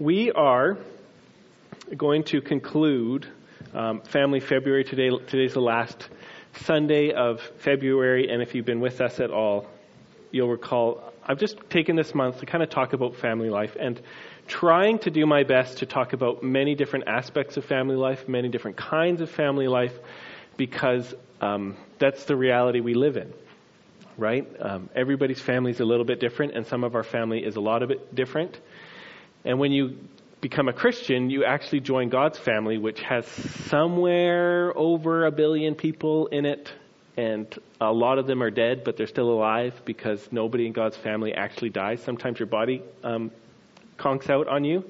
We are going to conclude um, Family February today. Today's the last Sunday of February, and if you've been with us at all, you'll recall I've just taken this month to kind of talk about family life and trying to do my best to talk about many different aspects of family life, many different kinds of family life, because um, that's the reality we live in, right? Um, everybody's family is a little bit different, and some of our family is a lot of it different. And when you become a Christian, you actually join God's family, which has somewhere over a billion people in it and a lot of them are dead, but they're still alive because nobody in God's family actually dies. Sometimes your body um, conks out on you,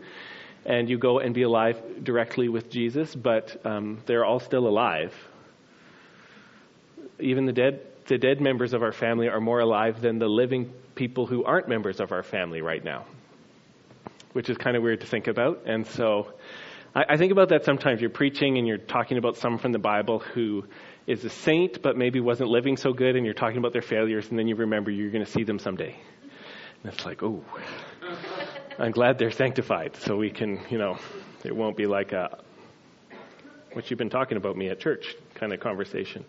and you go and be alive directly with Jesus, but um, they're all still alive. Even the dead, the dead members of our family are more alive than the living people who aren't members of our family right now, which is kind of weird to think about. And so, I, I think about that sometimes. You're preaching and you're talking about someone from the Bible who is a saint but maybe wasn't living so good and you're talking about their failures and then you remember you're going to see them someday. And it's like, oh, I'm glad they're sanctified so we can, you know, it won't be like a, what you've been talking about me at church kind of conversation.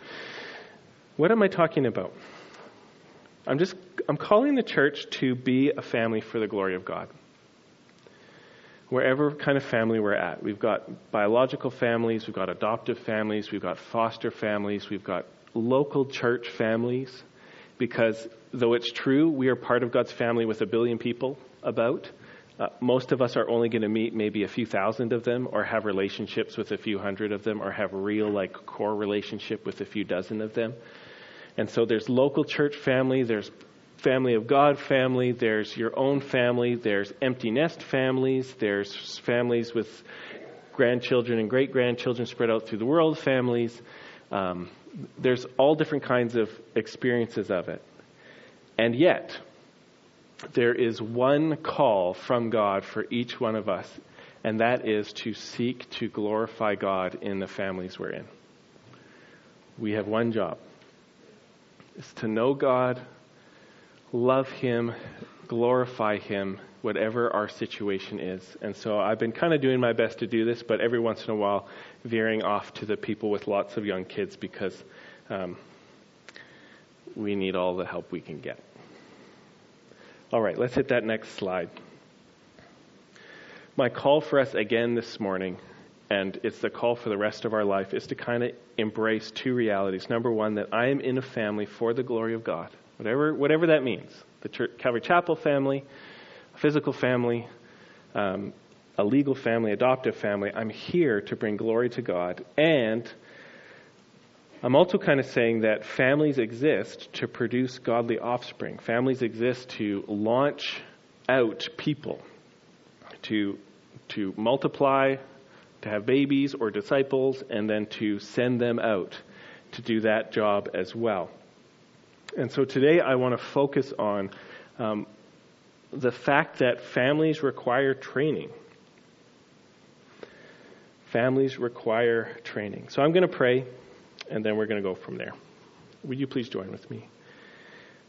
What am I talking about? I'm just, I'm calling the church to be a family for the glory of God wherever kind of family we're at. We've got biological families, we've got adoptive families, we've got foster families, we've got local church families, because though it's true we are part of God's family with a billion people about, uh, most of us are only going to meet maybe a few thousand of them, or have relationships with a few hundred of them, or have real like core relationship with a few dozen of them. And so there's local church family, there's family of God family, there's your own family, there's empty nest families, there's families with grandchildren and great grandchildren spread out through the world families. Um, there's all different kinds of experiences of it. And yet, there is one call from God for each one of us, and that is to seek to glorify God in the families we're in. We have one job. It's to know God, love Him, glorify Him, whatever our situation is. And so I've been kind of doing my best to do this, but every once in a while veering off to the people with lots of young kids because um, we need all the help we can get. All right, let's hit that next slide. My call for us again this morning, and it's the call for the rest of our life, is to kind of embrace two realities. Number one, that I am in a family for the glory of God whatever, whatever that means. The Church, Calvary Chapel family, a physical family, um, a legal family, adoptive family. I'm here to bring glory to God. And I'm also kind of saying that families exist to produce godly offspring. Families exist to launch out people, to, to multiply, to have babies or disciples, and then to send them out to do that job as well. And so today I want to focus on um, the fact that families require training. Families require training. So I'm going to pray, and then we're going to go from there. Would you please join with me?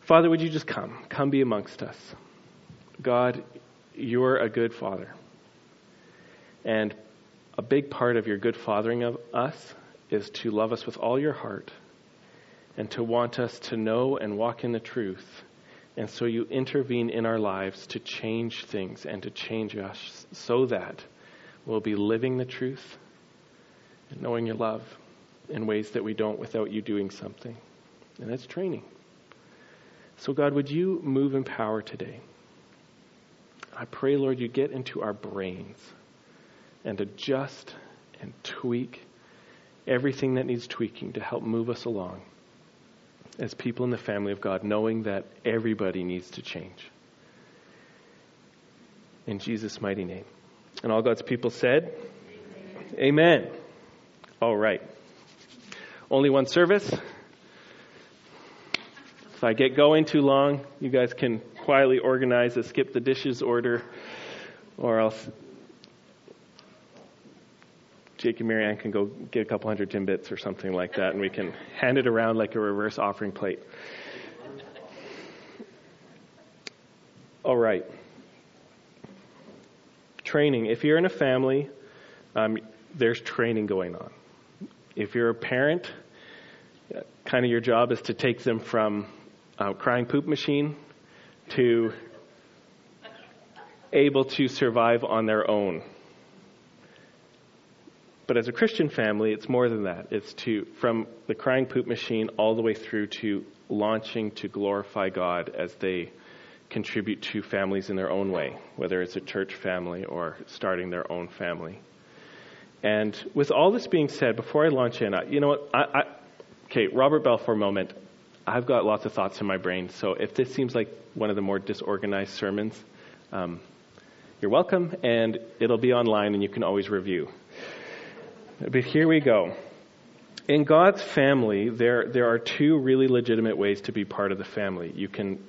Father, would you just come? Come be amongst us. God, you're a good father. And a big part of your good fathering of us is to love us with all your heart and to want us to know and walk in the truth. And so you intervene in our lives to change things and to change us so that we'll be living the truth and knowing your love in ways that we don't without you doing something. And that's training. So, God, would you move in power today? I pray, Lord, you get into our brains and adjust and tweak everything that needs tweaking to help move us along as people in the family of God, knowing that everybody needs to change. In Jesus' mighty name. And all God's people said, Amen. Amen. All right. Only one service. If I get going too long, you guys can quietly organize a skip the dishes order, or else Jake and Marianne can go get a couple hundred Timbits or something like that, and we can hand it around like a reverse offering plate. All right. Training. If you're in a family, um, there's training going on. If you're a parent, kind of your job is to take them from a crying poop machine to able to survive on their own. But as a Christian family, it's more than that. It's to from the crying poop machine all the way through to launching to glorify God as they contribute to families in their own way, whether it's a church family or starting their own family. And with all this being said, before I launch in, I, you know what? I, I, okay, Robert Bell for a moment. I've got lots of thoughts in my brain, so if this seems like one of the more disorganized sermons, um, you're welcome, and it'll be online, and you can always review. But here we go. In God's family, there, there are two really legitimate ways to be part of the family. You can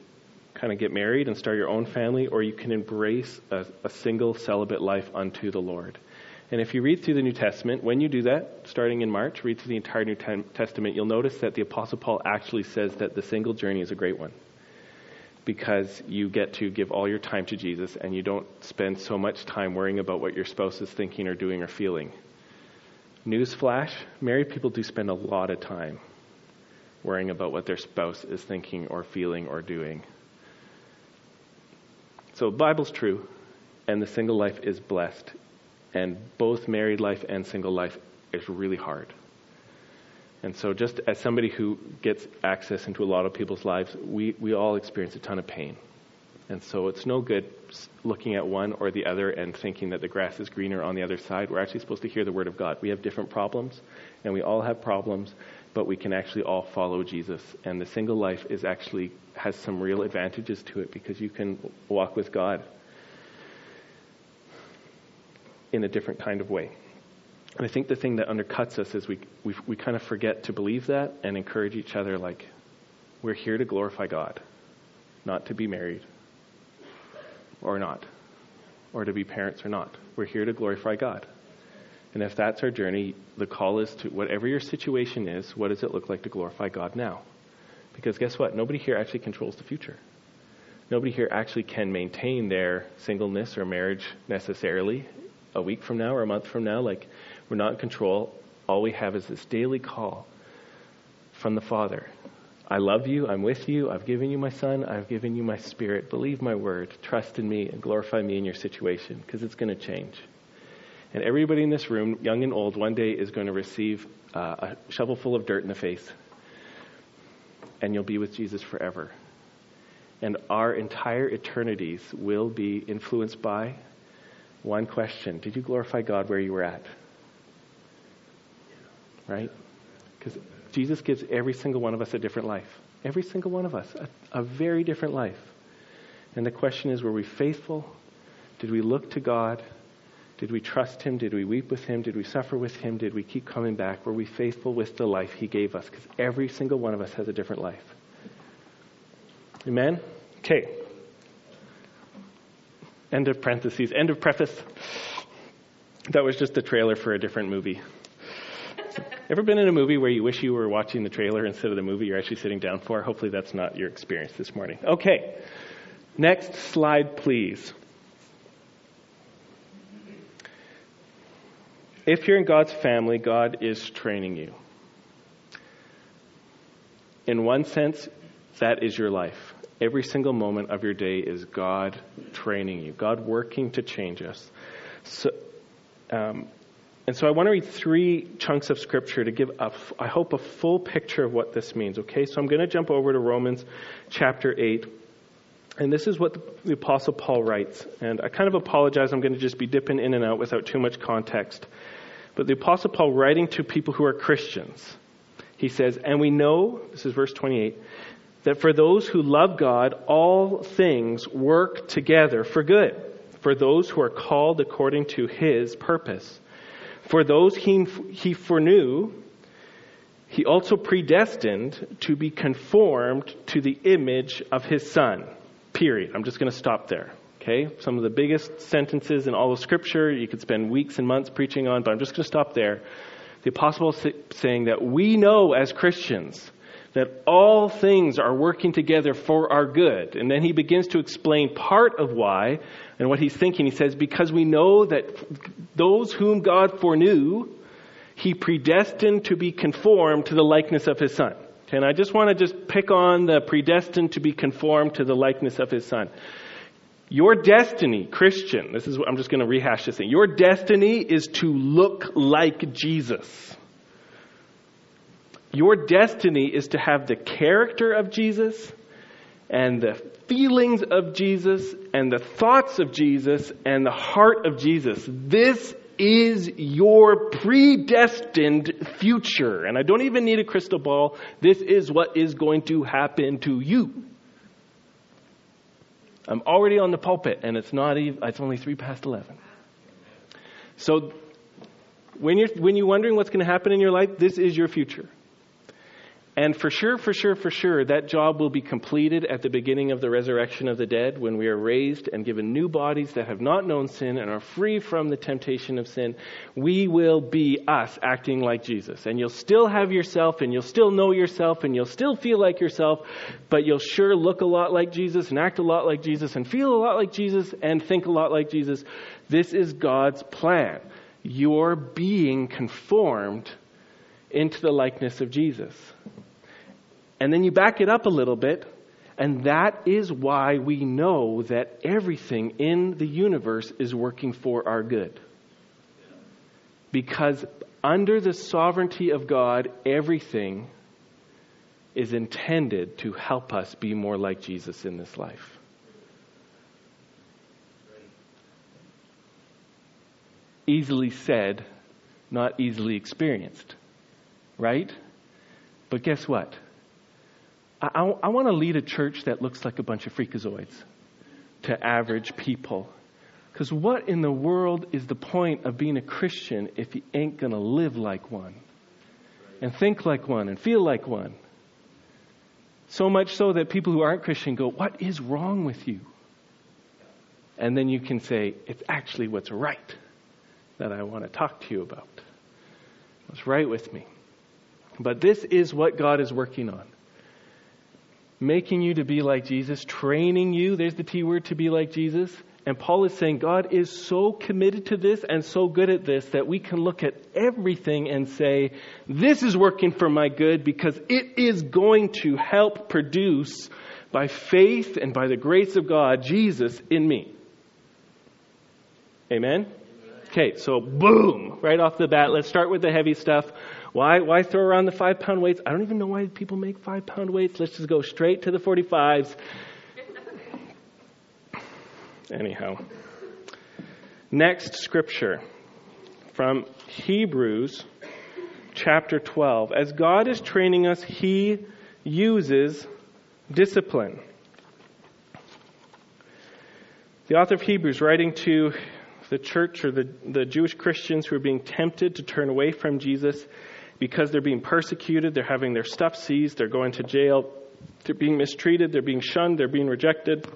kind of get married and start your own family, or you can embrace a, a single celibate life unto the Lord. And if you read through the New Testament, when you do that, starting in March, read through the entire New Testament, you'll notice that the Apostle Paul actually says that the single journey is a great one. Because you get to give all your time to Jesus and you don't spend so much time worrying about what your spouse is thinking or doing or feeling. Newsflash married people do spend a lot of time worrying about what their spouse is thinking or feeling or doing. So, the Bible's true, and the single life is blessed. And both married life and single life is really hard. And so, just as somebody who gets access into a lot of people's lives, we, we all experience a ton of pain. And so it's no good looking at one or the other and thinking that the grass is greener on the other side. We're actually supposed to hear the word of God. We have different problems, and we all have problems, but we can actually all follow Jesus. And the single life is actually has some real advantages to it because you can walk with God in a different kind of way. And I think the thing that undercuts us is we, we, we kind of forget to believe that and encourage each other like, we're here to glorify God, not to be married, or not, or to be parents or not. We're here to glorify God. And if that's our journey, the call is to whatever your situation is, what does it look like to glorify God now? Because guess what? Nobody here actually controls the future. Nobody here actually can maintain their singleness or marriage necessarily a week from now or a month from now. Like, we're not in control. All we have is this daily call from the Father I love you. I'm with you. I've given you my son. I've given you my spirit. Believe my word. Trust in me and glorify me in your situation because it's going to change. And everybody in this room, young and old, one day is going to receive uh, a shovel full of dirt in the face. And you'll be with Jesus forever. And our entire eternities will be influenced by one question Did you glorify God where you were at? Right? Because Jesus gives every single one of us a different life. Every single one of us, a, a very different life. And the question is were we faithful? Did we look to God? Did we trust Him? Did we weep with Him? Did we suffer with Him? Did we keep coming back? Were we faithful with the life He gave us? Because every single one of us has a different life. Amen? Okay. End of parentheses. End of preface. That was just the trailer for a different movie. Ever been in a movie where you wish you were watching the trailer instead of the movie you're actually sitting down for? Hopefully that's not your experience this morning. Okay. Next slide, please. If you're in God's family, God is training you. In one sense, that is your life. Every single moment of your day is God training you, God working to change us. So, um, and so I want to read three chunks of scripture to give, a, I hope, a full picture of what this means. Okay, so I'm going to jump over to Romans chapter 8. And this is what the, the Apostle Paul writes. And I kind of apologize, I'm going to just be dipping in and out without too much context. But the Apostle Paul, writing to people who are Christians, he says, And we know, this is verse 28, that for those who love God, all things work together for good, for those who are called according to his purpose. For those he, he foreknew, he also predestined to be conformed to the image of his son. Period. I'm just going to stop there. Okay? Some of the biggest sentences in all of Scripture you could spend weeks and months preaching on, but I'm just going to stop there. The apostle is saying that we know as Christians that all things are working together for our good. And then he begins to explain part of why and what he's thinking. He says, Because we know that those whom God foreknew, he predestined to be conformed to the likeness of his son. And I just want to just pick on the predestined to be conformed to the likeness of his son. Your destiny, Christian, this is, what I'm just going to rehash this thing. Your destiny is to look like Jesus. Your destiny is to have the character of Jesus and the feelings of Jesus and the thoughts of Jesus and the heart of Jesus. This is your predestined future. And I don't even need a crystal ball. This is what is going to happen to you. I'm already on the pulpit and it's not even, it's only three past 11. So when you're, when you're wondering what's going to happen in your life, this is your future. And for sure, for sure, for sure, that job will be completed at the beginning of the resurrection of the dead when we are raised and given new bodies that have not known sin and are free from the temptation of sin. We will be us acting like Jesus. And you'll still have yourself and you'll still know yourself and you'll still feel like yourself, but you'll sure look a lot like Jesus and act a lot like Jesus and feel a lot like Jesus and think a lot like Jesus. This is God's plan. You're being conformed into the likeness of Jesus. And then you back it up a little bit, and that is why we know that everything in the universe is working for our good. Because under the sovereignty of God, everything is intended to help us be more like Jesus in this life. Easily said, not easily experienced. Right? But guess what? I, I, I want to lead a church that looks like a bunch of freakazoids to average people. Because what in the world is the point of being a Christian if you ain't going to live like one and think like one and feel like one? So much so that people who aren't Christian go, What is wrong with you? And then you can say, It's actually what's right that I want to talk to you about. What's right with me? But this is what God is working on making you to be like Jesus, training you. There's the T word to be like Jesus. And Paul is saying God is so committed to this and so good at this that we can look at everything and say, this is working for my good because it is going to help produce by faith and by the grace of God Jesus in me. Amen? Okay, so boom, right off the bat, let's start with the heavy stuff. Why, why throw around the five pound weights? I don't even know why people make five pound weights. Let's just go straight to the 45s. Anyhow. Next scripture from Hebrews chapter 12. As God is training us, He uses discipline. The author of Hebrews, writing to the church or the, the Jewish Christians who are being tempted to turn away from Jesus, because they're being persecuted, they're having their stuff seized, they're going to jail, they're being mistreated, they're being shunned, they're being rejected.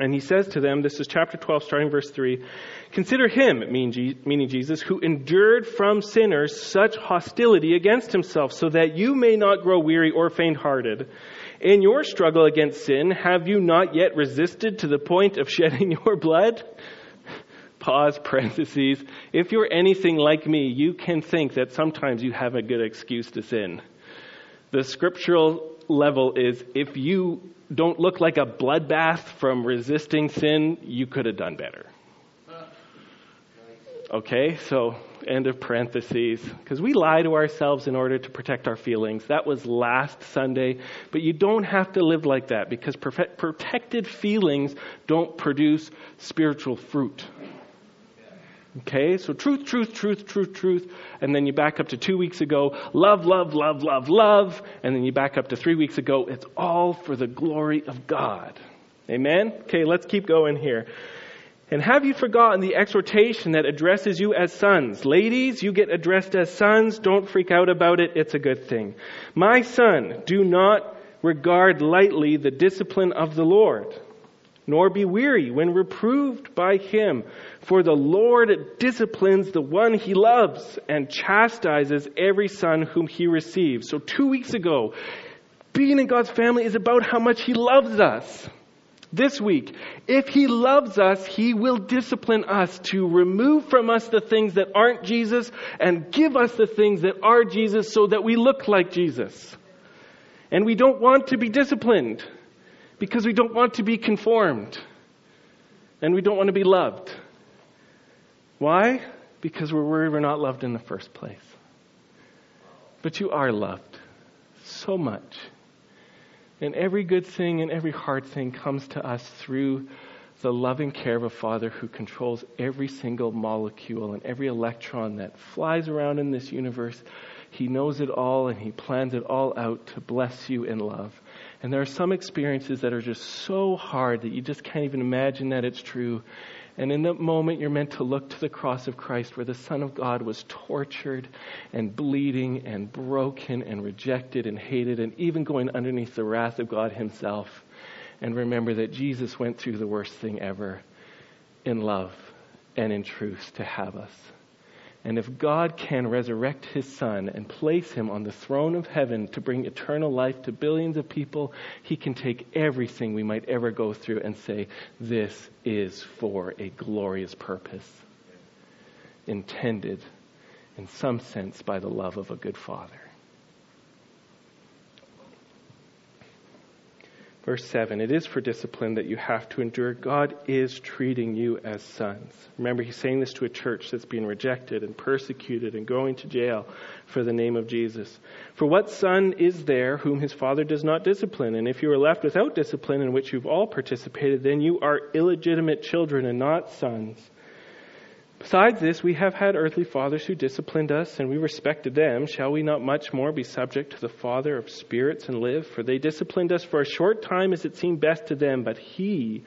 And he says to them, this is chapter 12, starting verse 3 Consider him, meaning Jesus, who endured from sinners such hostility against himself, so that you may not grow weary or faint hearted. In your struggle against sin, have you not yet resisted to the point of shedding your blood? Pause, parentheses. If you're anything like me, you can think that sometimes you have a good excuse to sin. The scriptural level is if you don't look like a bloodbath from resisting sin, you could have done better. Okay, so end of parentheses. Because we lie to ourselves in order to protect our feelings. That was last Sunday. But you don't have to live like that because protected feelings don't produce spiritual fruit. Okay, so truth, truth, truth, truth, truth. And then you back up to two weeks ago, love, love, love, love, love. And then you back up to three weeks ago, it's all for the glory of God. Amen? Okay, let's keep going here. And have you forgotten the exhortation that addresses you as sons? Ladies, you get addressed as sons. Don't freak out about it. It's a good thing. My son, do not regard lightly the discipline of the Lord nor be weary when reproved by him. For the Lord disciplines the one he loves and chastises every son whom he receives. So two weeks ago, Being in God's family is about how much He loves us. This week, if He loves us, He will discipline us to remove from us the things that aren't Jesus and give us the things that are Jesus so that we look like Jesus. And we don't want to be disciplined because we don't want to be conformed. And we don't want to be loved. Why? Because we're worried we're not loved in the first place. But you are loved so much. And every good thing and every hard thing comes to us through the loving care of a Father who controls every single molecule and every electron that flies around in this universe. He knows it all and He plans it all out to bless you in love. And there are some experiences that are just so hard that you just can't even imagine that it's true. And in that moment, you're meant to look to the cross of Christ where the Son of God was tortured and bleeding and broken and rejected and hated and even going underneath the wrath of God Himself. And remember that Jesus went through the worst thing ever in love and in truth to have us. And if God can resurrect his son and place him on the throne of heaven to bring eternal life to billions of people, he can take everything we might ever go through and say, This is for a glorious purpose, intended in some sense by the love of a good father. Verse 7 It is for discipline that you have to endure. God is treating you as sons. Remember, he's saying this to a church that's being rejected and persecuted and going to jail for the name of Jesus. For what son is there whom his father does not discipline? And if you are left without discipline in which you've all participated, then you are illegitimate children and not sons. Besides this, we have had earthly fathers who disciplined us, and we respected them. Shall we not much more be subject to the Father of spirits and live? For they disciplined us for a short time as it seemed best to them, but He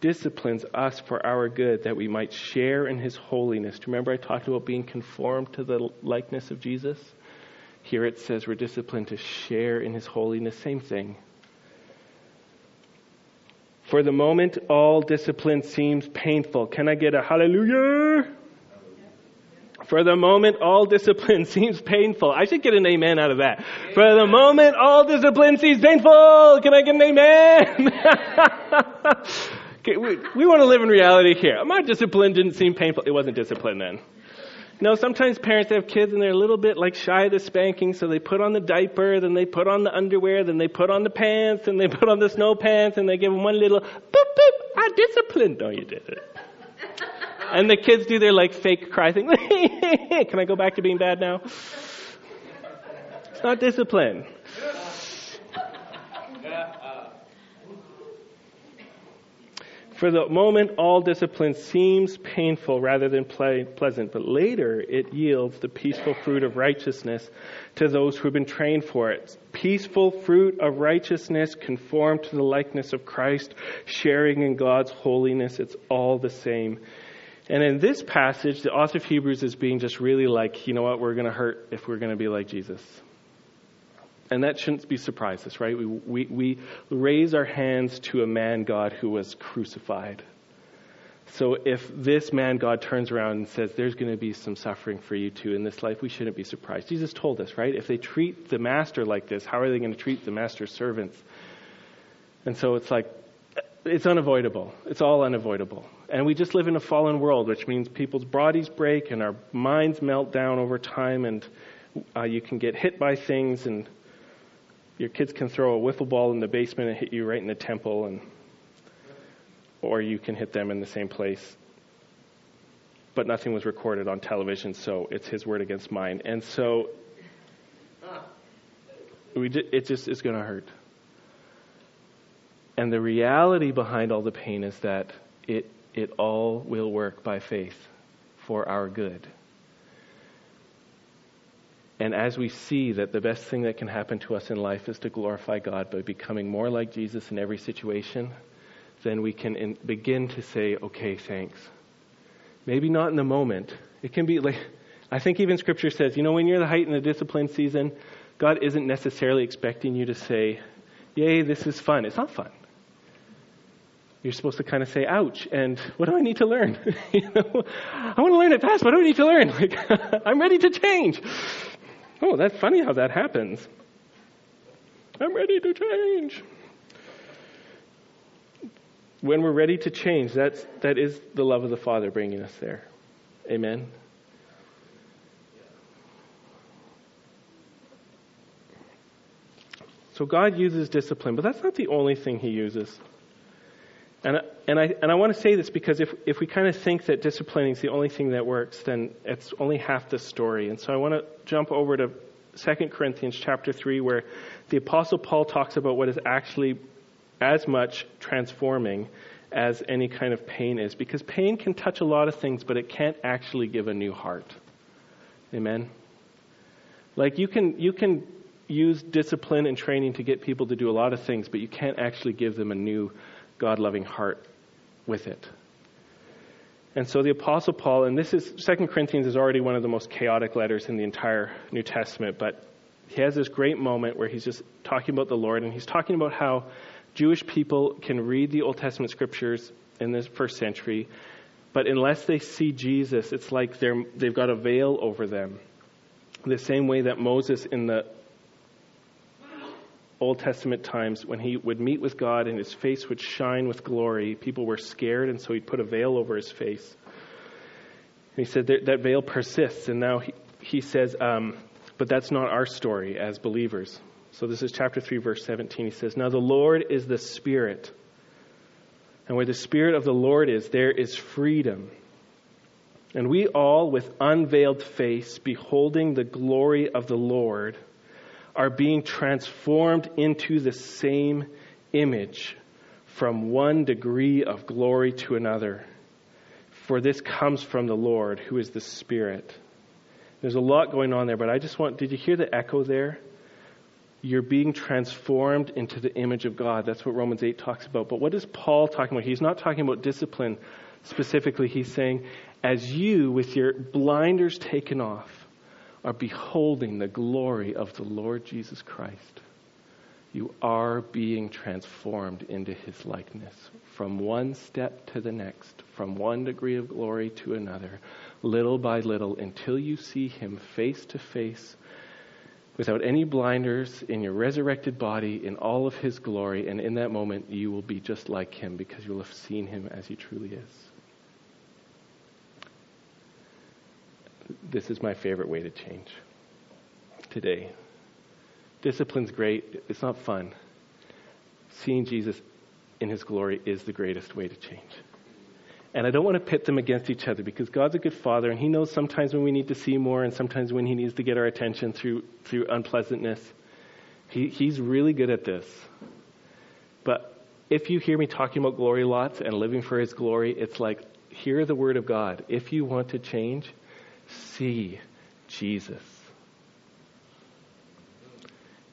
disciplines us for our good, that we might share in His holiness. Do you remember I talked about being conformed to the likeness of Jesus? Here it says we're disciplined to share in His holiness. Same thing. For the moment, all discipline seems painful. Can I get a hallelujah? For the moment, all discipline seems painful. I should get an amen out of that. For the moment, all discipline seems painful. Can I get an amen? okay, we, we want to live in reality here. My discipline didn't seem painful. It wasn't discipline then. No, sometimes parents have kids and they're a little bit like shy of the spanking, so they put on the diaper, then they put on the underwear, then they put on the pants, and they put on the snow pants, and they give them one little boop boop. I disciplined. No, you did it. And the kids do their like fake cry thing. Can I go back to being bad now? It's not discipline. For the moment, all discipline seems painful rather than ple- pleasant, but later it yields the peaceful fruit of righteousness to those who have been trained for it. Peaceful fruit of righteousness conformed to the likeness of Christ, sharing in God's holiness. It's all the same. And in this passage, the author of Hebrews is being just really like, you know what, we're going to hurt if we're going to be like Jesus. And that shouldn't be surprise us, right? We, we, we raise our hands to a man God who was crucified. So if this man God turns around and says, there's going to be some suffering for you too in this life, we shouldn't be surprised. Jesus told us, right? If they treat the master like this, how are they going to treat the master's servants? And so it's like, it's unavoidable. It's all unavoidable. And we just live in a fallen world, which means people's bodies break and our minds melt down over time, and uh, you can get hit by things and your kids can throw a wiffle ball in the basement and hit you right in the temple and or you can hit them in the same place but nothing was recorded on television so it's his word against mine and so we it just is going to hurt and the reality behind all the pain is that it it all will work by faith for our good and as we see that the best thing that can happen to us in life is to glorify God by becoming more like Jesus in every situation, then we can in, begin to say, okay, thanks. Maybe not in the moment. It can be like, I think even Scripture says, you know, when you're the height in the discipline season, God isn't necessarily expecting you to say, yay, this is fun. It's not fun. You're supposed to kind of say, ouch, and what do I need to learn? you know, I want to learn it fast, what do I need to learn? Like, I'm ready to change. Oh, that's funny how that happens. I'm ready to change. When we're ready to change, that's, that is the love of the Father bringing us there. Amen. So God uses discipline, but that's not the only thing He uses. And, and I, and I want to say this because if, if we kind of think that disciplining is the only thing that works, then it's only half the story. And so I want to jump over to 2 Corinthians chapter 3, where the Apostle Paul talks about what is actually as much transforming as any kind of pain is. Because pain can touch a lot of things, but it can't actually give a new heart. Amen? Like you can, you can use discipline and training to get people to do a lot of things, but you can't actually give them a new God loving heart with it. And so the Apostle Paul, and this is, 2 Corinthians is already one of the most chaotic letters in the entire New Testament, but he has this great moment where he's just talking about the Lord, and he's talking about how Jewish people can read the Old Testament scriptures in this first century, but unless they see Jesus, it's like they're, they've got a veil over them. The same way that Moses in the Old Testament times, when he would meet with God and his face would shine with glory, people were scared, and so he'd put a veil over his face. And he said that, that veil persists, and now he, he says, um, but that's not our story as believers. So this is chapter 3, verse 17. He says, Now the Lord is the Spirit, and where the Spirit of the Lord is, there is freedom. And we all, with unveiled face, beholding the glory of the Lord, are being transformed into the same image from one degree of glory to another. For this comes from the Lord, who is the Spirit. There's a lot going on there, but I just want, did you hear the echo there? You're being transformed into the image of God. That's what Romans 8 talks about. But what is Paul talking about? He's not talking about discipline specifically. He's saying, as you, with your blinders taken off, are beholding the glory of the Lord Jesus Christ, you are being transformed into his likeness from one step to the next, from one degree of glory to another, little by little, until you see him face to face without any blinders in your resurrected body in all of his glory. And in that moment, you will be just like him because you'll have seen him as he truly is. This is my favorite way to change today. Discipline's great, it's not fun. Seeing Jesus in his glory is the greatest way to change. And I don't want to pit them against each other because God's a good father and he knows sometimes when we need to see more and sometimes when he needs to get our attention through through unpleasantness. He, he's really good at this. But if you hear me talking about glory lots and living for his glory, it's like hear the word of God. If you want to change, see Jesus.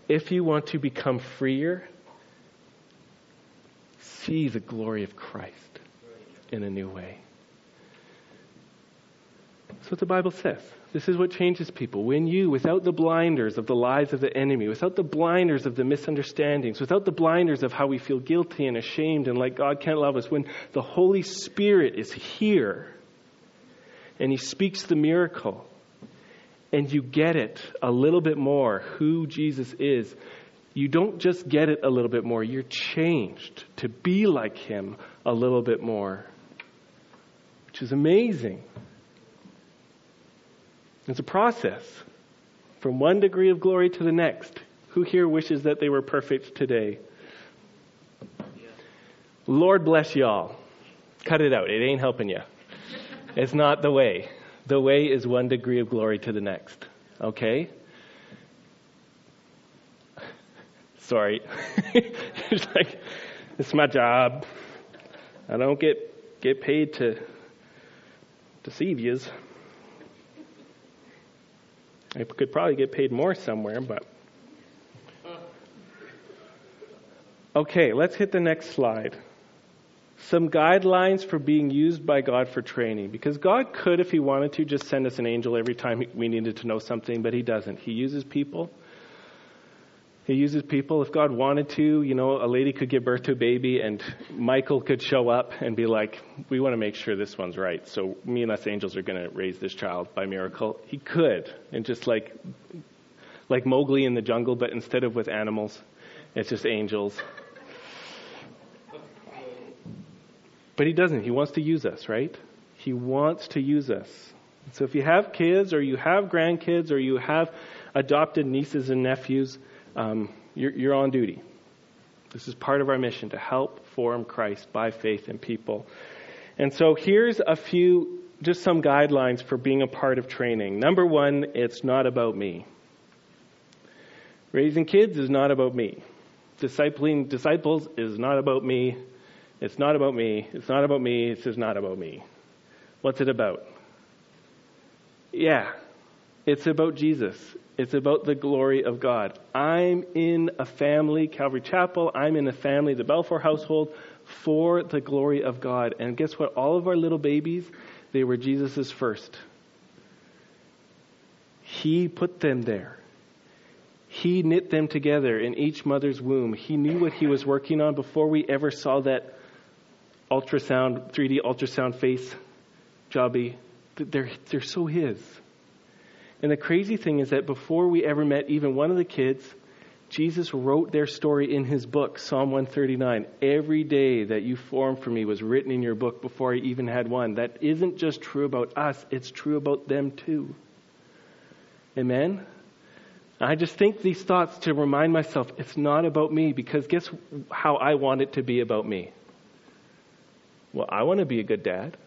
If you want to become freer, see the glory of Christ in a new way. That's what the Bible says. This is what changes people. When you, without the blinders of the lies of the enemy, without the blinders of the misunderstandings, without the blinders of how we feel guilty and ashamed and like God can't love us, when the Holy Spirit is here, and he speaks the miracle. And you get it a little bit more who Jesus is. You don't just get it a little bit more, you're changed to be like him a little bit more, which is amazing. It's a process from one degree of glory to the next. Who here wishes that they were perfect today? Lord bless y'all. Cut it out. It ain't helping you. It's not the way. The way is one degree of glory to the next. Okay? Sorry. it's like, it's my job. I don't get, get paid to deceive yous. I could probably get paid more somewhere, but. Okay, let's hit the next slide some guidelines for being used by God for training. Because God could, if He wanted to, just send us an angel every time we needed to know something, but He doesn't. He uses people. He uses people. If God wanted to, you know, a lady could give birth to a baby and Michael could show up and be like, we want to make sure this one's right. So me and us angels are going to raise this child by miracle. He could. And just like, like Mowgli in the jungle, but instead of with animals, It's just angels. But he doesn't. He wants to use us, right? He wants to use us. So if you have kids or you have grandkids or you have adopted nieces and nephews, um, you're, you're on duty. This is part of our mission to help form Christ by faith in people. And so here's a few, just some guidelines for being a part of training. Number one, it's not about me. Raising kids is not about me. Discipling disciples is not about me. It's not about me. It's not about me. It's just not about me. What's it about? Yeah, it's about Jesus. It's about the glory of God. I'm in a family, Calvary Chapel. I'm in a family, the Balfour household, for the glory of God. And guess what? All of our little babies, they were Jesus's first. He put them there. He knit them together in each mother's womb. He knew what he was working on before we ever saw that ultrasound, 3D ultrasound face, jobby. They're, they're so his. And the crazy thing is that before we ever met even one of the kids, Jesus wrote their story in his book, Psalm 139. Every day that you formed for me was written in your book before I even had one. That isn't just true about us, it's true about them too. Amen? I just think these thoughts to remind myself it's not about me because guess how I want it to be about me? Well, I want to be a good dad.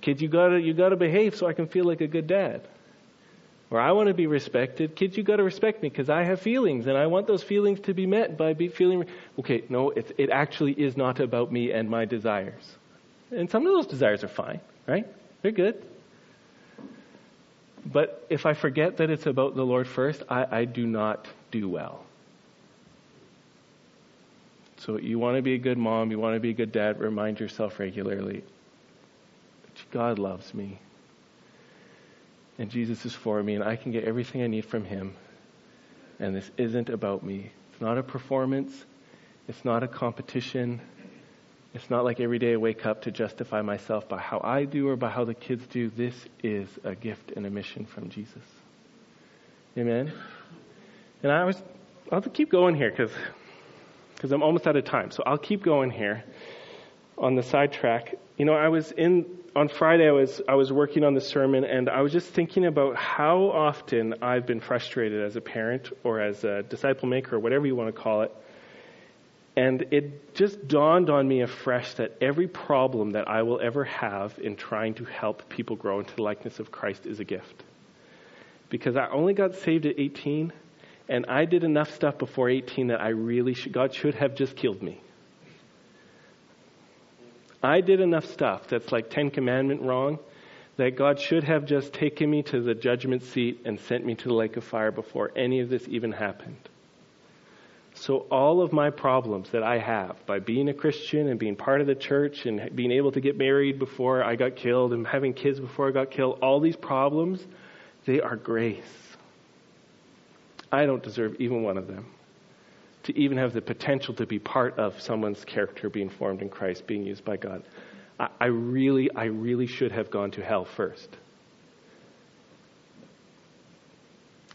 Kids, you gotta you gotta behave so I can feel like a good dad. Or I want to be respected. Kids, you gotta respect me because I have feelings and I want those feelings to be met by be feeling. Okay, no, it it actually is not about me and my desires. And some of those desires are fine, right? They're good. But if I forget that it's about the Lord first, I, I do not do well. So you want to be a good mom, you want to be a good dad, remind yourself regularly God loves me. And Jesus is for me, and I can get everything I need from Him. And this isn't about me. It's not a performance, it's not a competition. It's not like every day I wake up to justify myself by how I do or by how the kids do. This is a gift and a mission from Jesus. Amen. And I was, I'll keep going here because because I'm almost out of time. So I'll keep going here on the sidetrack. You know, I was in on Friday. I was I was working on the sermon, and I was just thinking about how often I've been frustrated as a parent or as a disciple maker or whatever you want to call it and it just dawned on me afresh that every problem that I will ever have in trying to help people grow into the likeness of Christ is a gift. Because I only got saved at 18, and I did enough stuff before 18 that I really should, God should have just killed me. I did enough stuff that's like Ten Commandment wrong that God should have just taken me to the judgment seat and sent me to the lake of fire before any of this even happened. So, all of my problems that I have by being a Christian and being part of the church and being able to get married before I got killed and having kids before I got killed, all these problems, they are grace. I don't deserve even one of them. To even have the potential to be part of someone's character being formed in Christ, being used by God. I, I really, I really should have gone to hell first.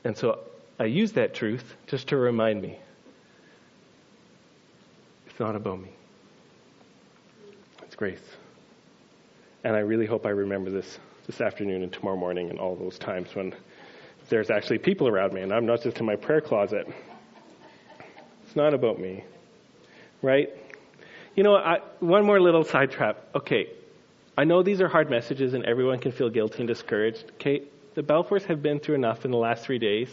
And so I use that truth just to remind me it's not about me. It's grace. And I really hope I remember this this afternoon and tomorrow morning and all those times when there's actually people around me and I'm not just in my prayer closet. It's not about me. Right? You know, I, one more little side trap. Okay, I know these are hard messages and everyone can feel guilty and discouraged. Okay, the Balfours have been through enough in the last three days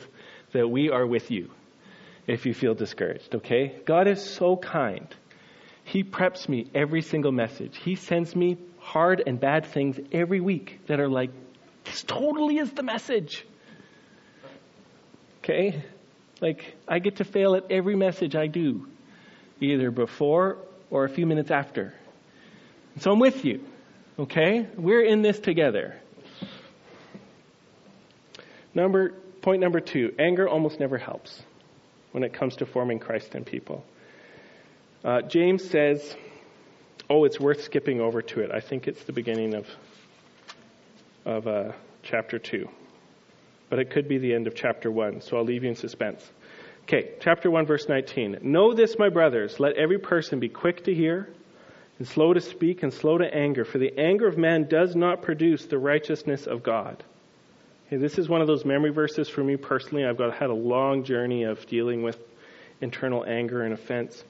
that we are with you if you feel discouraged, okay? God is so kind. He preps me every single message. He sends me hard and bad things every week that are like, this totally is the message. Okay? Like, I get to fail at every message I do, either before or a few minutes after. So I'm with you. Okay? We're in this together. Number, point number two anger almost never helps when it comes to forming Christ in people. Uh, James says, oh, it's worth skipping over to it. I think it's the beginning of, of uh, chapter 2. But it could be the end of chapter 1, so I'll leave you in suspense. Okay, chapter 1, verse 19. Know this, my brothers, let every person be quick to hear, and slow to speak, and slow to anger, for the anger of man does not produce the righteousness of God. Okay, this is one of those memory verses for me personally. I've got had a long journey of dealing with internal anger and offense.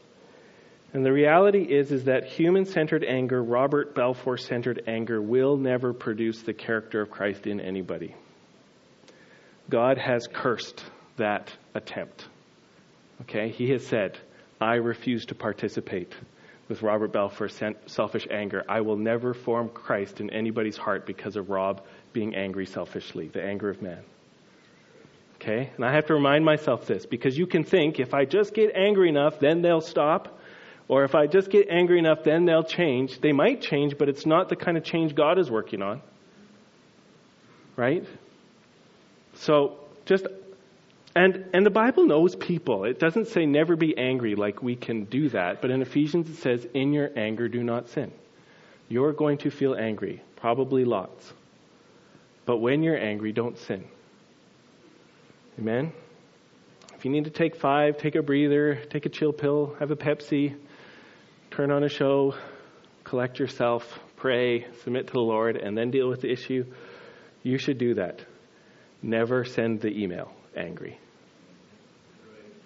And the reality is is that human-centered anger, Robert Balfour-centered anger will never produce the character of Christ in anybody. God has cursed that attempt. Okay? He has said, I refuse to participate with Robert Balfour's selfish anger. I will never form Christ in anybody's heart because of Rob being angry selfishly, the anger of man. Okay? And I have to remind myself this because you can think if I just get angry enough, then they'll stop. Or if I just get angry enough, then they'll change. They might change, but it's not the kind of change God is working on. Right? So just and, and the Bible knows people. It doesn't say never be angry like we can do that, but in Ephesians it says, in your anger do not sin. You're going to feel angry, probably lots. But when you're angry, don't sin. Amen? If you need to take five, take a breather, take a chill pill, have a Pepsi, turn on a show, collect yourself, pray, submit to the Lord, and then deal with the issue, you should do that. Never send the email angry.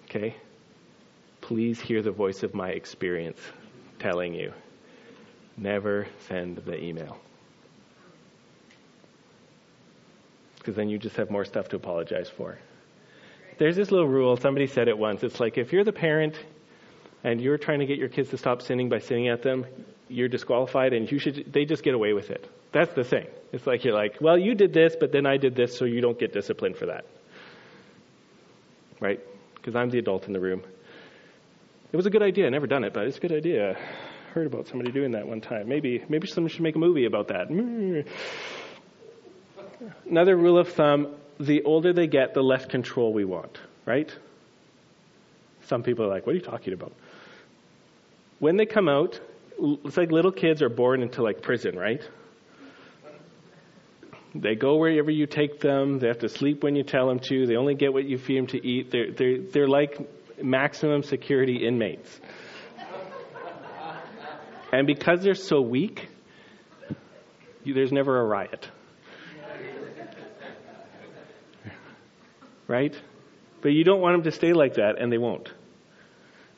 Okay? Please hear the voice of my experience telling you never send the email. Because then you just have more stuff to apologize for. There's this little rule, somebody said it once. It's like if you're the parent and you're trying to get your kids to stop sinning by sinning at them, you're disqualified and you should they just get away with it. That's the thing. It's like you're like, well, you did this, but then I did this, so you don't get disciplined for that. Right? because I'm the adult in the room. It was a good idea. I never done it, but it's a good idea. Heard about somebody doing that one time. Maybe maybe someone should make a movie about that. Another rule of thumb, the older they get, the less control we want, right? Some people are like, what are you talking about? When they come out, it's like little kids are born into like prison, right? They go wherever you take them. They have to sleep when you tell them to. They only get what you feed them to eat. They're, they're, they're like maximum security inmates. and because they're so weak, you, there's never a riot. right? But you don't want them to stay like that, and they won't.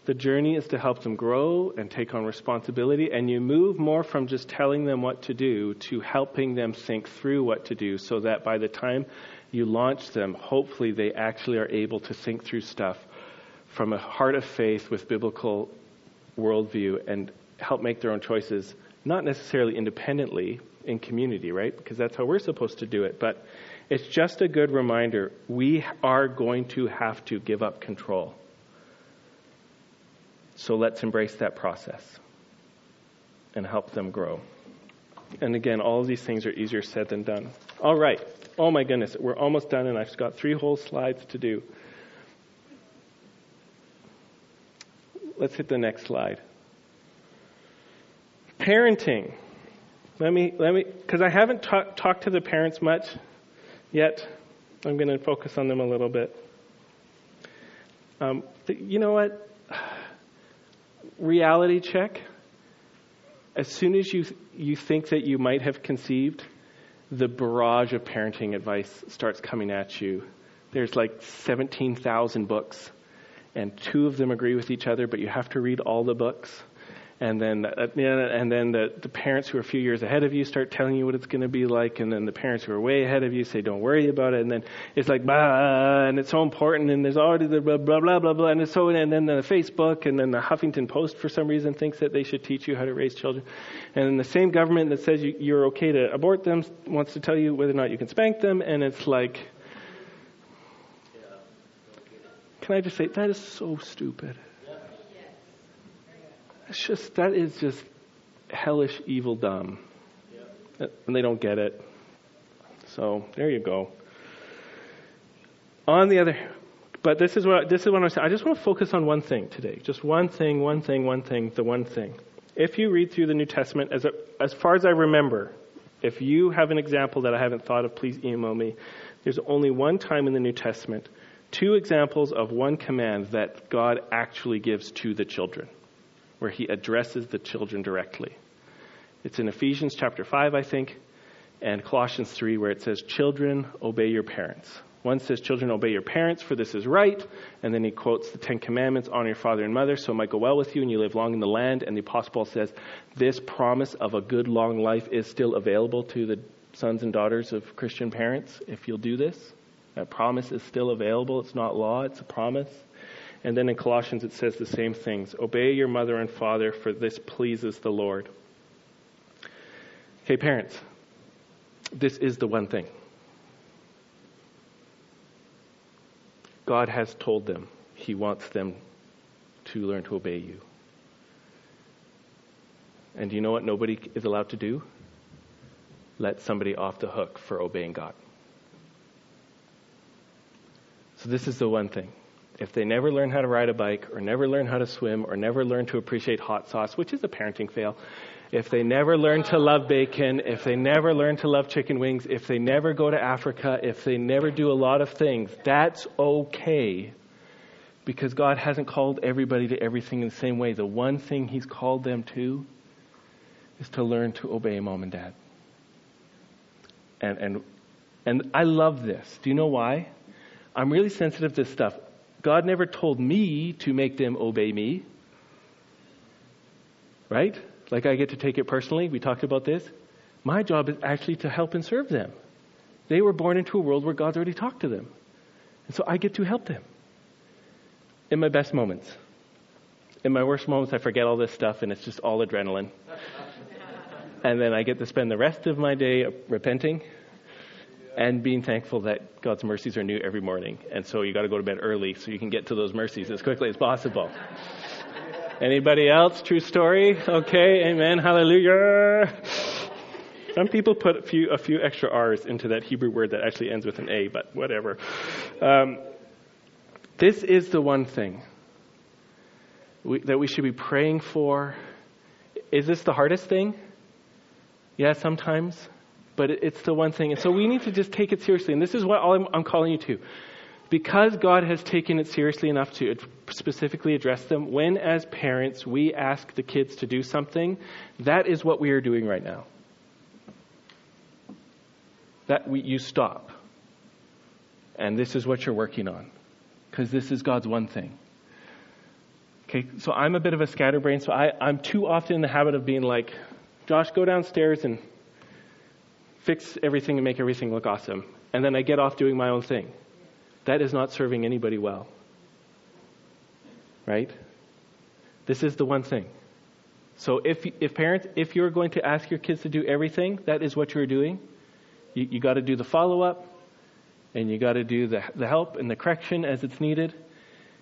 The journey is to help them grow and take on responsibility, and you move more from just telling them what to do to helping them think through what to do so that by the time you launch them, hopefully they actually are able to think through stuff from a heart of faith with biblical worldview and help make their own choices, not necessarily independently in community, right? Because that's how we're supposed to do it. But it's just a good reminder we are going to have to give up control. So let's embrace that process and help them grow. And again, all of these things are easier said than done. All right. Oh my goodness, we're almost done, and I've got three whole slides to do. Let's hit the next slide. Parenting. Let me, let me, because I haven't ta- talked to the parents much yet. I'm going to focus on them a little bit. Um, you know what? Reality check. As soon as you, you think that you might have conceived, the barrage of parenting advice starts coming at you. There's like 17,000 books, and two of them agree with each other, but you have to read all the books and then uh, and then the, the parents who are a few years ahead of you start telling you what it's going to be like, and then the parents who are way ahead of you say, "Don't worry about it," and then it's like, bah, and it's so important, and there's already the blah blah blah blah blah, and it's so, and then the Facebook, and then the Huffington Post for some reason thinks that they should teach you how to raise children, and then the same government that says you, you're okay to abort them wants to tell you whether or not you can spank them, and it's like. Can I just say that is so stupid? That's just, that is just hellish, evil, dumb. Yeah. And they don't get it. So there you go. On the other, but this is what this is what I'm saying. I just want to focus on one thing today. Just one thing, one thing, one thing, the one thing. If you read through the New Testament, as a, as far as I remember, if you have an example that I haven't thought of, please email me. There's only one time in the New Testament two examples of one command that God actually gives to the children, where he addresses the children directly. It's in Ephesians chapter 5, I think, and Colossians 3, where it says, Children, obey your parents. One says, Children, obey your parents, for this is right. And then he quotes the Ten Commandments honor your father and mother, so it might go well with you and you live long in the land. And the Apostle Paul says, This promise of a good long life is still available to the sons and daughters of Christian parents if you'll do this. That promise is still available. It's not law, it's a promise. And then in Colossians it says the same things Obey your mother and father, for this pleases the Lord. Okay, parents, this is the one thing. God has told them He wants them to learn to obey you. And do you know what nobody is allowed to do? Let somebody off the hook for obeying God. So, this is the one thing. If they never learn how to ride a bike, or never learn how to swim, or never learn to appreciate hot sauce, which is a parenting fail, if they never learn to love bacon, if they never learn to love chicken wings, if they never go to Africa, if they never do a lot of things, that's okay. Because God hasn't called everybody to everything in the same way. The one thing He's called them to is to learn to obey mom and dad. And, and, and I love this. Do you know why? I'm really sensitive to this stuff. God never told me to make them obey me. Right? Like I get to take it personally. We talked about this. My job is actually to help and serve them. They were born into a world where God's already talked to them. And so I get to help them. In my best moments. In my worst moments, I forget all this stuff and it's just all adrenaline. and then I get to spend the rest of my day repenting and being thankful that God's mercies are new every morning. And so you got to go to bed early so you can get to those mercies as quickly as possible. Anybody else? True story? Okay, amen, hallelujah. Some people put a few, a few extra R's into that Hebrew word that actually ends with an A, but whatever. Um, this is the one thing we, that we should be praying for. Is this the hardest thing? Yeah, sometimes, but it's the one thing. And so we need to just take it seriously. And this is what I'm, I'm calling you to because God has taken it seriously enough to specifically address them, when as parents we ask the kids to do something, that is what we are doing right now. That we, you stop. And this is what you're working on. Because this is God's one thing. Okay, so I'm a bit of a scatterbrain, so I, I'm too often in the habit of being like, Josh, go downstairs and fix everything and make everything look awesome. And then I get off doing my own thing. That is not serving anybody well. Right? This is the one thing. So if, if parents, if you're going to ask your kids to do everything, that is what you're doing. You, you got to do the follow up, and you got to do the, the help and the correction as it's needed.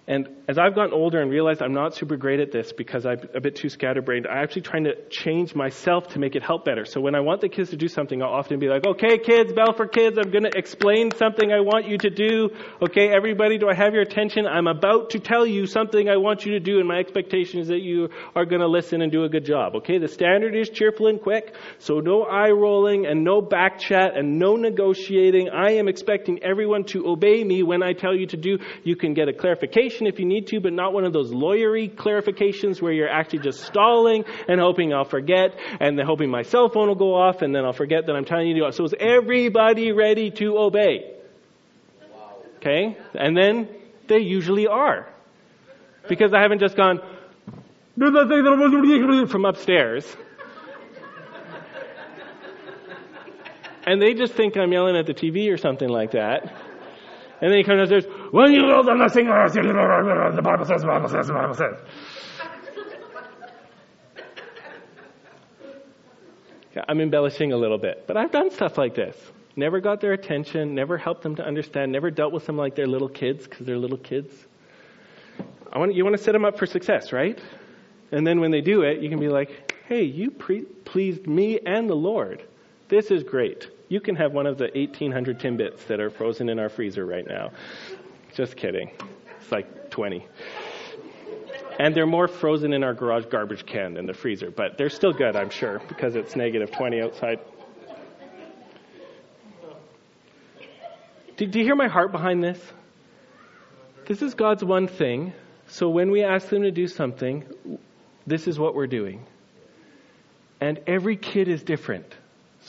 And as I've gotten older and realized I'm not super great at this because I'm a bit too scatterbrained, I'm actually trying to change myself to make it help better. So when I want the kids to do something, I'll often be like, okay, kids, bell for kids, I'm going to explain something I want you to do. Okay, everybody, do I have your attention? I'm about to tell you something I want you to do, and my expectation is that you are going to listen and do a good job. Okay, the standard is cheerful and quick, so no eye rolling and no back chat and no negotiating. I am expecting everyone to obey me when I tell you to do. You can get a clarification clarification if you need to, but not one of those lawyery clarifications where you're actually just stalling and hoping I'll forget and then hoping my cell phone will go off and then I'll forget that I'm telling you to do. So is everybody ready to obey? Okay? And then they usually are. Because I haven't just gone, from upstairs. and they just think I'm yelling at the TV or something like that. And then he comes downstairs, when you know the nothing, the Bible says, the Bible says, the Bible says. I'm embellishing a little bit, but I've done stuff like this. Never got their attention, never helped them to understand, never dealt with them like they're little kids because they're little kids. I want, you want to set them up for success, right? And then when they do it, you can be like, hey, you pre- pleased me and the Lord. This is great. You can have one of the 1,800 Timbits that are frozen in our freezer right now. Just kidding. It's like 20. And they're more frozen in our garage garbage can than the freezer, but they're still good, I'm sure, because it's negative 20 outside. Do, you hear my heart behind this? This is God's one thing. So when we ask them to do something, this is what we're doing. And every kid is different.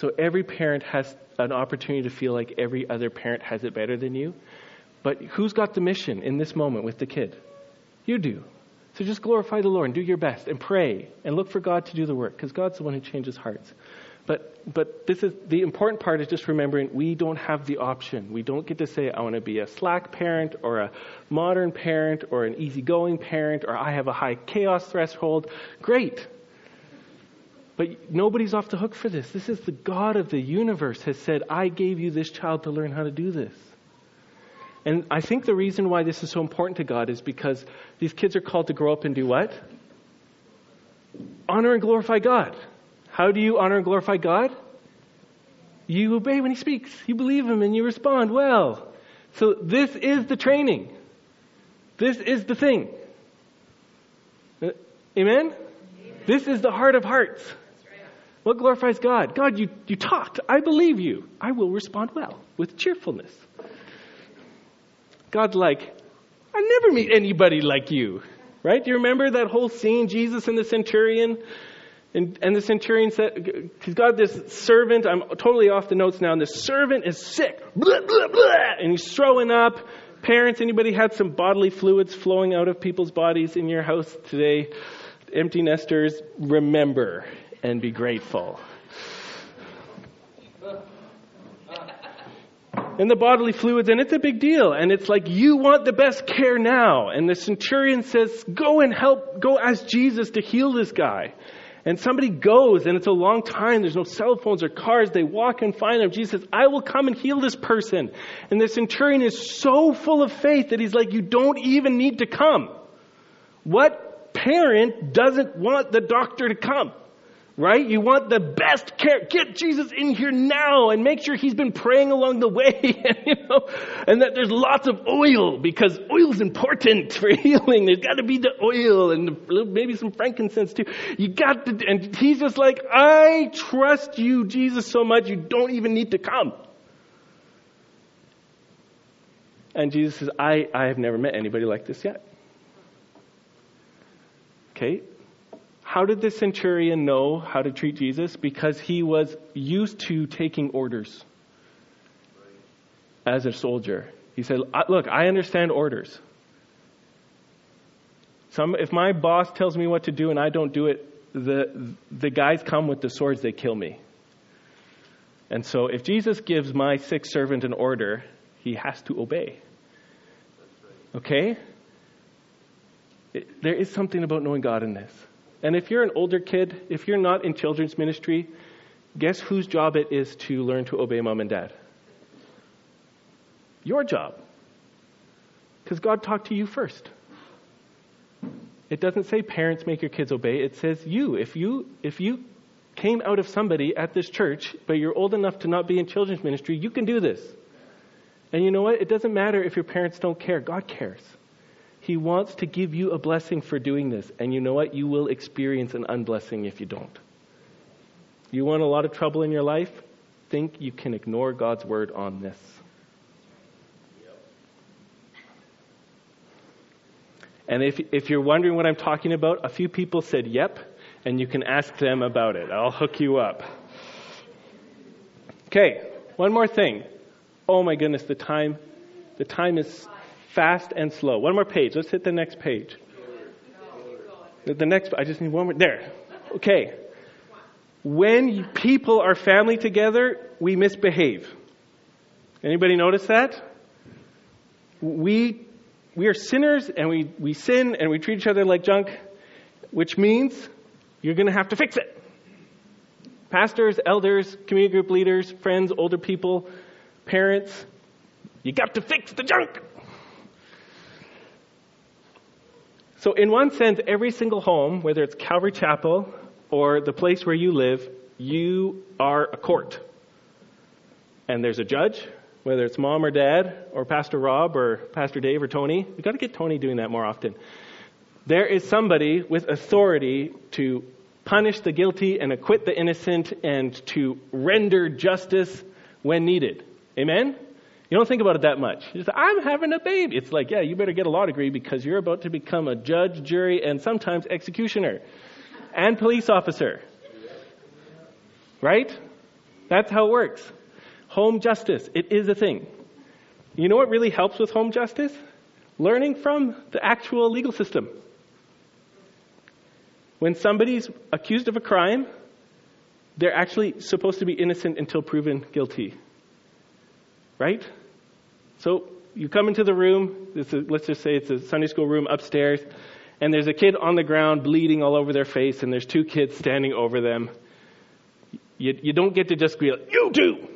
So every parent has an opportunity to feel like every other parent has it better than you. But who's got the mission in this moment with the kid? You do. So just glorify the Lord and do your best and pray and look for God to do the work because God's the one who changes hearts. But but this is the important part is just remembering we don't have the option. We don't get to say I want to be a slack parent or a modern parent or an easygoing parent or I have a high chaos threshold. Great. But nobody's off the hook for this. This is the God of the universe has said, I gave you this child to learn how to do this. And I think the reason why this is so important to God is because these kids are called to grow up and do what? Honor and glorify God. How do you honor and glorify God? You obey when He speaks. You believe Him and you respond well. So this is the training. This is the thing. Uh, amen? This is the heart of hearts. What glorifies God? God, you, you talked. I believe you. I will respond well with cheerfulness. God's like, I never meet anybody like you. Right? Do you remember that whole scene, Jesus and the centurion? And, and the centurion said, he's got this servant, I'm totally off the notes now, and the servant is sick. Blah, blah, blah, and he's throwing up. Parents, anybody had some bodily fluids flowing out of people's bodies in your house today? Empty nesters, remember and be grateful. and the bodily fluids, and it's a big deal. And it's like, you want the best care now. And the centurion says, go and help, go ask Jesus to heal this guy. And somebody goes, and it's a long time. There's no cell phones or cars. They walk and find them. Jesus says, I will come and heal this person. And the centurion is so full of faith that he's like, You don't even need to come. What parent doesn't want the doctor to come? Right? You want the best care. Get Jesus in here now and make sure he's been praying along the way, and, you know, and that there's lots of oil because oil's important for healing. There's got to be the oil and maybe some frankincense too. You got to, and he's just like, I trust you, Jesus, so much you don't even need to come. And Jesus says, I, I have never met anybody like this yet. Okay, how did the centurion know how to treat Jesus? Because he was used to taking orders as a soldier. He said, Look, I understand orders. Some, if my boss tells me what to do and I don't do it, the, the guys come with the swords, they kill me. And so if Jesus gives my sick servant an order, he has to obey. Okay? It, there is something about knowing God in this. And if you're an older kid, if you're not in children's ministry, guess whose job it is to learn to obey mom and dad? Your job. Because God talked to you first. It doesn't say parents make your kids obey. It says you. If you if you came out of somebody at this church, but you're old enough to not be in children's ministry, you can do this. And you know what? It doesn't matter if your parents don't care. God cares. He wants to give you a blessing for doing this. And you know what? You will experience an unblessing if you don't. You want a lot of trouble in your life? Think you can ignore God's word on this. And if, if you're wondering what I'm talking about, a few people said yep, and you can ask them about it. I'll hook you up. Okay, one more thing. Oh my goodness, the time, the time is fast and slow. One more page. Let's hit the next page. The next, I just need one more. There. Okay. When people are family together, we misbehave. Anybody notice that? We, we are sinners and we, we sin and we treat each other like junk, which means you're going to have to fix it. Pastors, elders, community group leaders, friends, older people, parents, you got to fix the junk. So, in one sense, every single home, whether it's Calvary Chapel or the place where you live, you are a court. And there's a judge, whether it's mom or dad, or Pastor Rob, or Pastor Dave, or Tony. We've got to get Tony doing that more often. There is somebody with authority to punish the guilty and acquit the innocent and to render justice when needed. Amen? You don't think about it that much. You say, I'm having a baby. It's like, yeah, you better get a law degree because you're about to become a judge, jury, and sometimes executioner and police officer. Right? That's how it works. Home justice, it is a thing. You know what really helps with home justice? Learning from the actual legal system. When somebody's accused of a crime, they're actually supposed to be innocent until proven guilty. Right? So you come into the room, let's just say it's a Sunday school room upstairs, and there's a kid on the ground bleeding all over their face, and there's two kids standing over them. You, you don't get to just be like, you two,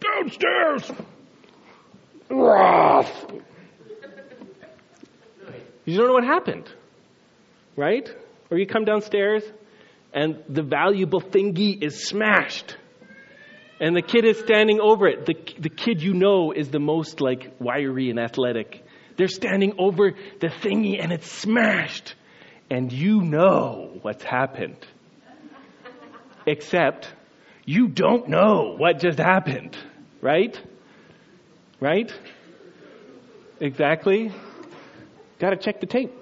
downstairs! You don't know what happened, right? Or you come downstairs and the valuable thingy is smashed. And the kid is standing over it. The, the kid you know is the most like wiry and athletic. They're standing over the thingy and it's smashed. And you know what's happened. Except you don't know what just happened. Right? Right? Exactly. Got to check the tape.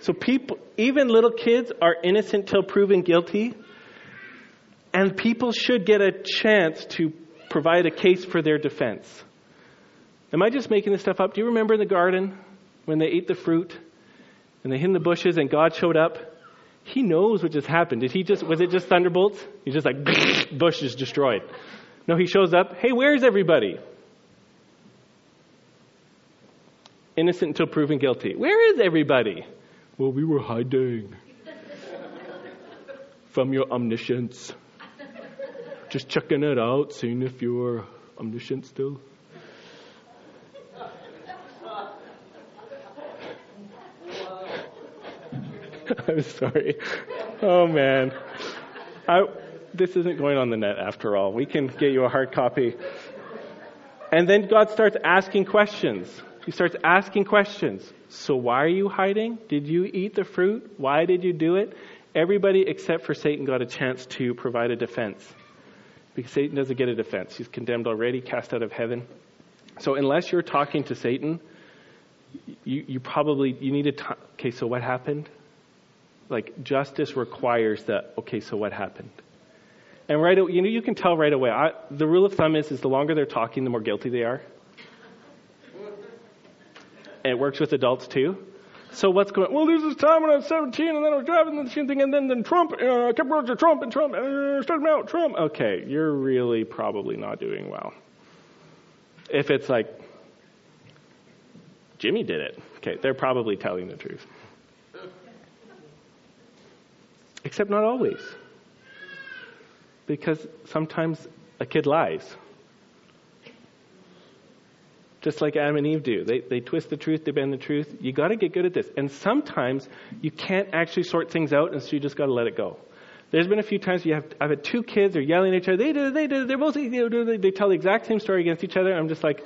So people, even little kids are innocent till proven guilty. And people should get a chance to provide a case for their defense. Am I just making this stuff up? Do you remember in the garden when they ate the fruit and they hid in the bushes and God showed up? He knows what just happened. Did he just, was it just thunderbolts? He's just like, bush is destroyed. No, he shows up. Hey, where's everybody? innocent until proven guilty. Where is everybody? Well, we were hiding from your omniscience. Just checking it out, seeing if you're omniscient still. I'm sorry. Oh man. I, this isn't going on the net after all. We can get you a hard copy. And then God starts asking questions. He starts asking questions. So why are you hiding? Did you eat the fruit? Why did you do it? Everybody except for Satan got a chance to provide a defense. Because Satan doesn't get a defense. He's condemned already, cast out of heaven. So unless you're talking to Satan, you, you probably, you need to, okay, so what happened? Like justice requires that, okay, so what happened? And right, you know, you can tell right away. I, the rule of thumb is, is the longer they're talking, the more guilty they are and it works with adults too. So what's going? Well, there's this time when I was 17, and then I was driving the machine thing, and then then Trump, uh, I kept running to Trump and Trump, uh, started out Trump. Okay, you're really probably not doing well. If it's like Jimmy did it, okay, they're probably telling the truth. Except not always, because sometimes a kid lies just like Adam and Eve do. They, they twist the truth, they bend the truth. You got to get good at this. And sometimes you can't actually sort things out, and so you just got to let it go. There's been a few times you have I've had two kids they're yelling at each other. They did they did they're both they, tell the exact same story against each other. I'm just like,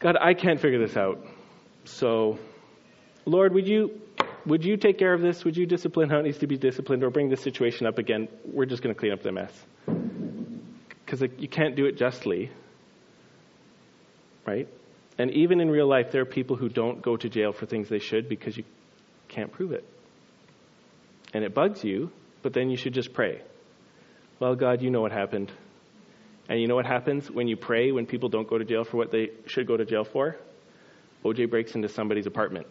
God, I can't figure this out. So, Lord, would you would you take care of this? Would you discipline how it needs to be disciplined, or bring this situation up again? We're just going to clean up the mess because you can't do it justly right? And even in real life, there are people who don't go to jail for things they should because you can't prove it. And it bugs you, but then you should just pray. Well, God, you know what happened. And you know what happens when you pray when people don't go to jail for what they should go to jail for? OJ breaks into somebody's apartment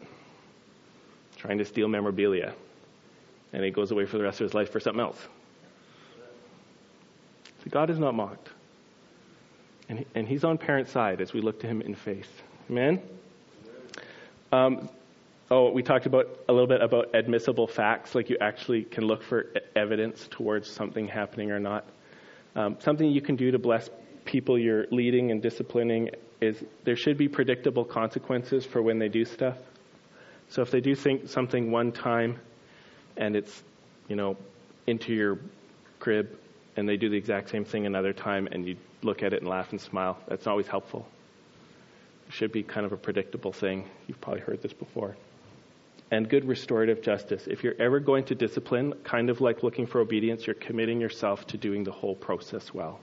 trying to steal memorabilia. And he goes away for the rest of his life for something else. So God is not mocked. And, and he's on parent's side as we look to him in faith. Amen? Um, oh, we talked about a little bit about admissible facts, like you actually can look for evidence towards something happening or not. Um, something you can do to bless people you're leading and disciplining is there should be predictable consequences for when they do stuff. So if they do think something one time and it's, you know, into your crib and they do the exact same thing another time and you look at it and laugh and smile. That's always helpful. It should be kind of a predictable thing. You've probably heard this before. And good restorative justice. If you're ever going to discipline, kind of like looking for obedience, you're committing yourself to doing the whole process well.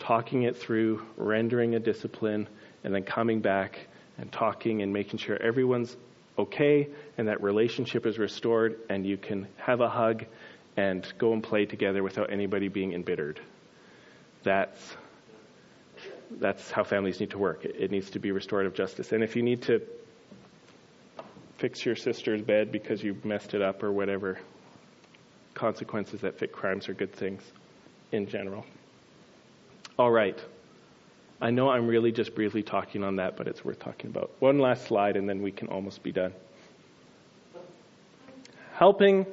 talking it through, rendering a discipline, and then coming back and talking and making sure everyone's okay and that relationship is restored and you can have a hug and go and play together without anybody being embittered. That's that's how families need to work. It, needs to be restorative justice. And if you need to fix your sister's bed because you messed it up or whatever, consequences that fit crimes are good things in general. All right. I know I'm really just briefly talking on that, but it's worth talking about. One last slide, and then we can almost be done. Helping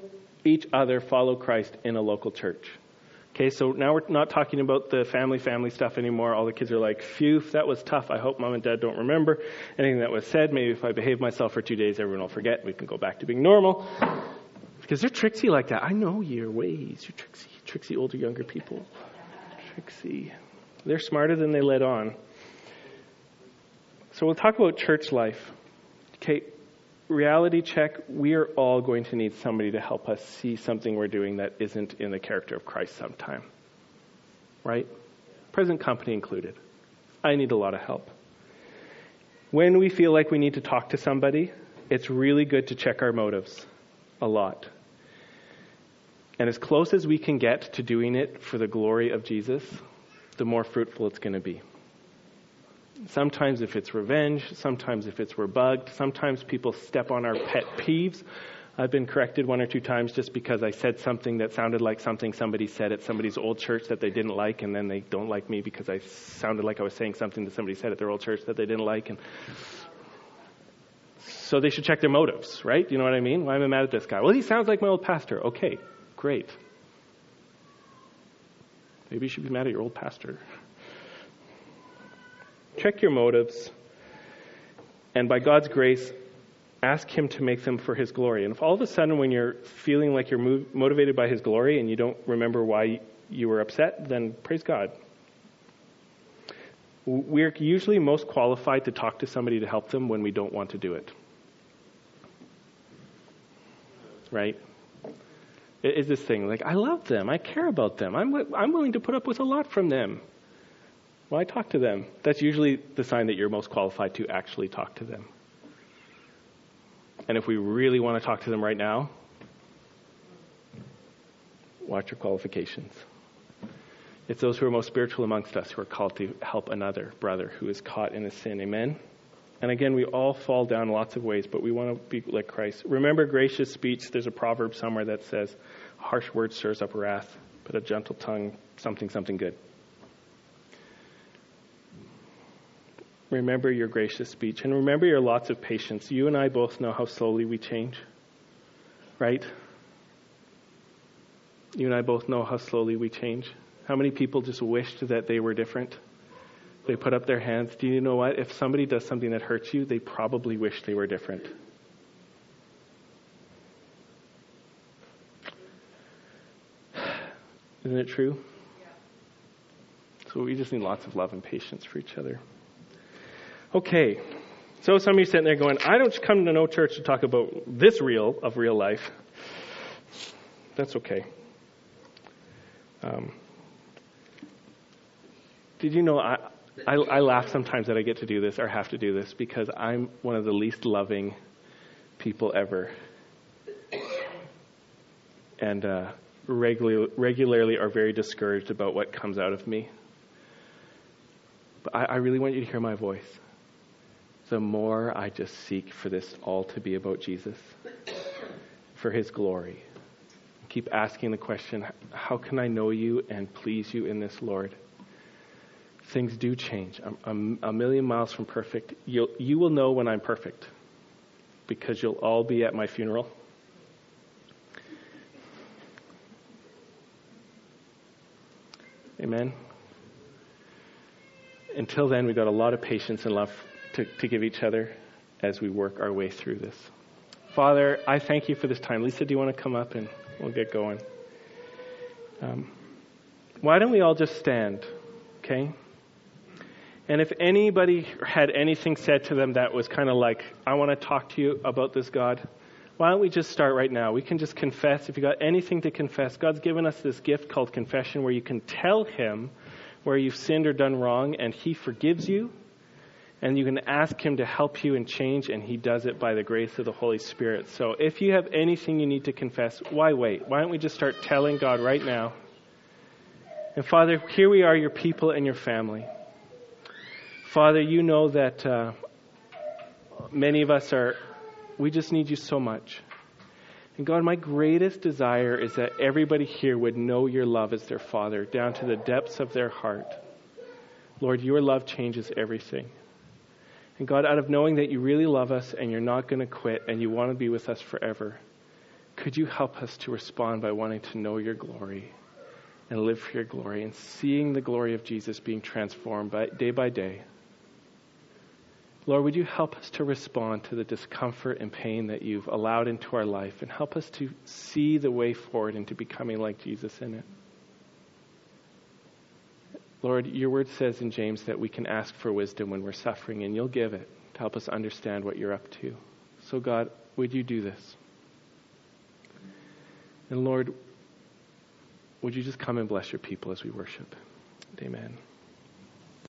each other follow Christ in a local church. Okay, so now we're not talking about the family family stuff anymore. All the kids are like, phew, that was tough. I hope mom and dad don't remember anything that was said. Maybe if I behave myself for two days, everyone will forget. We can go back to being normal. Because they're tricksy like that. I know your ways. You're tricksy, tricksy older, younger people. Tricksy. They're smarter than they let on. So we'll talk about church life. Okay, reality check. We are all going to need somebody to help us see something we're doing that isn't in the character of Christ sometime. Right? Present company included. I need a lot of help. When we feel like we need to talk to somebody, it's really good to check our motives a lot. And as close as we can get to doing it for the glory of Jesus, the more fruitful it's going to be. Sometimes if it's revenge, sometimes if it's we're bugged, sometimes people step on our pet peeves. I've been corrected one or two times just because I said something that sounded like something somebody said at somebody's old church that they didn't like, and then they don't like me because I sounded like I was saying something that somebody said at their old church that they didn't like. And so they should check their motives, right? You know what I mean? Why am I mad at this guy? Well, he sounds like my old pastor. Okay, great. Maybe you should be mad at your old pastor. Check your motives, and by God's grace, ask Him to make them for His glory. And if all of a sudden, when you're feeling like you're move, motivated by His glory and you don't remember why you were upset, then praise God. We're usually most qualified to talk to somebody to help them when we don't want to do it. Right? It is this thing like I love them, I care about them, I'm I'm willing to put up with a lot from them. Well, I talk to them. That's usually the sign that you're most qualified to actually talk to them. And if we really want to talk to them right now, watch your qualifications. It's those who are most spiritual amongst us who are called to help another brother who is caught in a sin. Amen? And again, we all fall down lots of ways, but we want to be like Christ. Remember gracious speech. There's a proverb somewhere that says, harsh word stirs up wrath, but a gentle tongue, something, something good. Remember your gracious speech and remember your lots of patience. You and I both know how slowly we change, right? You and I both know how slowly we change. How many people just wished that they were different? They put up their hands. Do you know what? If somebody does something that hurts you, they probably wish they were different. Isn't it true? So we just need lots of love and patience for each other. Okay, so some of you sitting there going, I don't come to no church to talk about this real of real life. That's okay. Um, did you know I, I, I laugh sometimes that I get to do this or have to do this because I'm one of the least loving people ever. And uh, regularly, regularly are very discouraged about what comes out of me. But I, I really want you to hear my voice. The more I just seek for this all to be about Jesus, for his glory. Keep asking the question how can I know you and please you in this, Lord? things do change. I'm, I'm a million miles from perfect. You'll, you will know when I'm perfect because you'll all be at my funeral. Amen. Until then, we've got a lot of patience and love to, to give each other as we work our way through this. Father, I thank you for this time. Lisa, do you want to come up and we'll get going? Um, why don't we all just stand, okay? And if anybody had anything said to them that was kind of like, I want to talk to you about this God, why don't we just start right now? We can just confess. If you got anything to confess, God's given us this gift called confession where you can tell Him where you've sinned or done wrong, and He forgives you. And you can ask Him to help you and change, and He does it by the grace of the Holy Spirit. So if you have anything you need to confess, why wait? Why don't we just start telling God right now? And Father, here we are, your people and your family. Father, you know that uh, many of us are, we just need you so much. And God, my greatest desire is that everybody here would know your love as their Father, down to the depths of their heart. Lord, your love changes everything. And God, out of knowing that you really love us and you're not going to quit and you want to be with us forever, could you help us to respond by wanting to know your glory and live for your glory and seeing the glory of Jesus being transformed by, day by day? Lord, would you help us to respond to the discomfort and pain that you've allowed into our life and help us to see the way forward into becoming like Jesus in it? Lord, your word says in James that we can ask for wisdom when we're suffering, and you'll give it to help us understand what you're up to. So, God, would you do this? And Lord, would you just come and bless your people as we worship? Amen.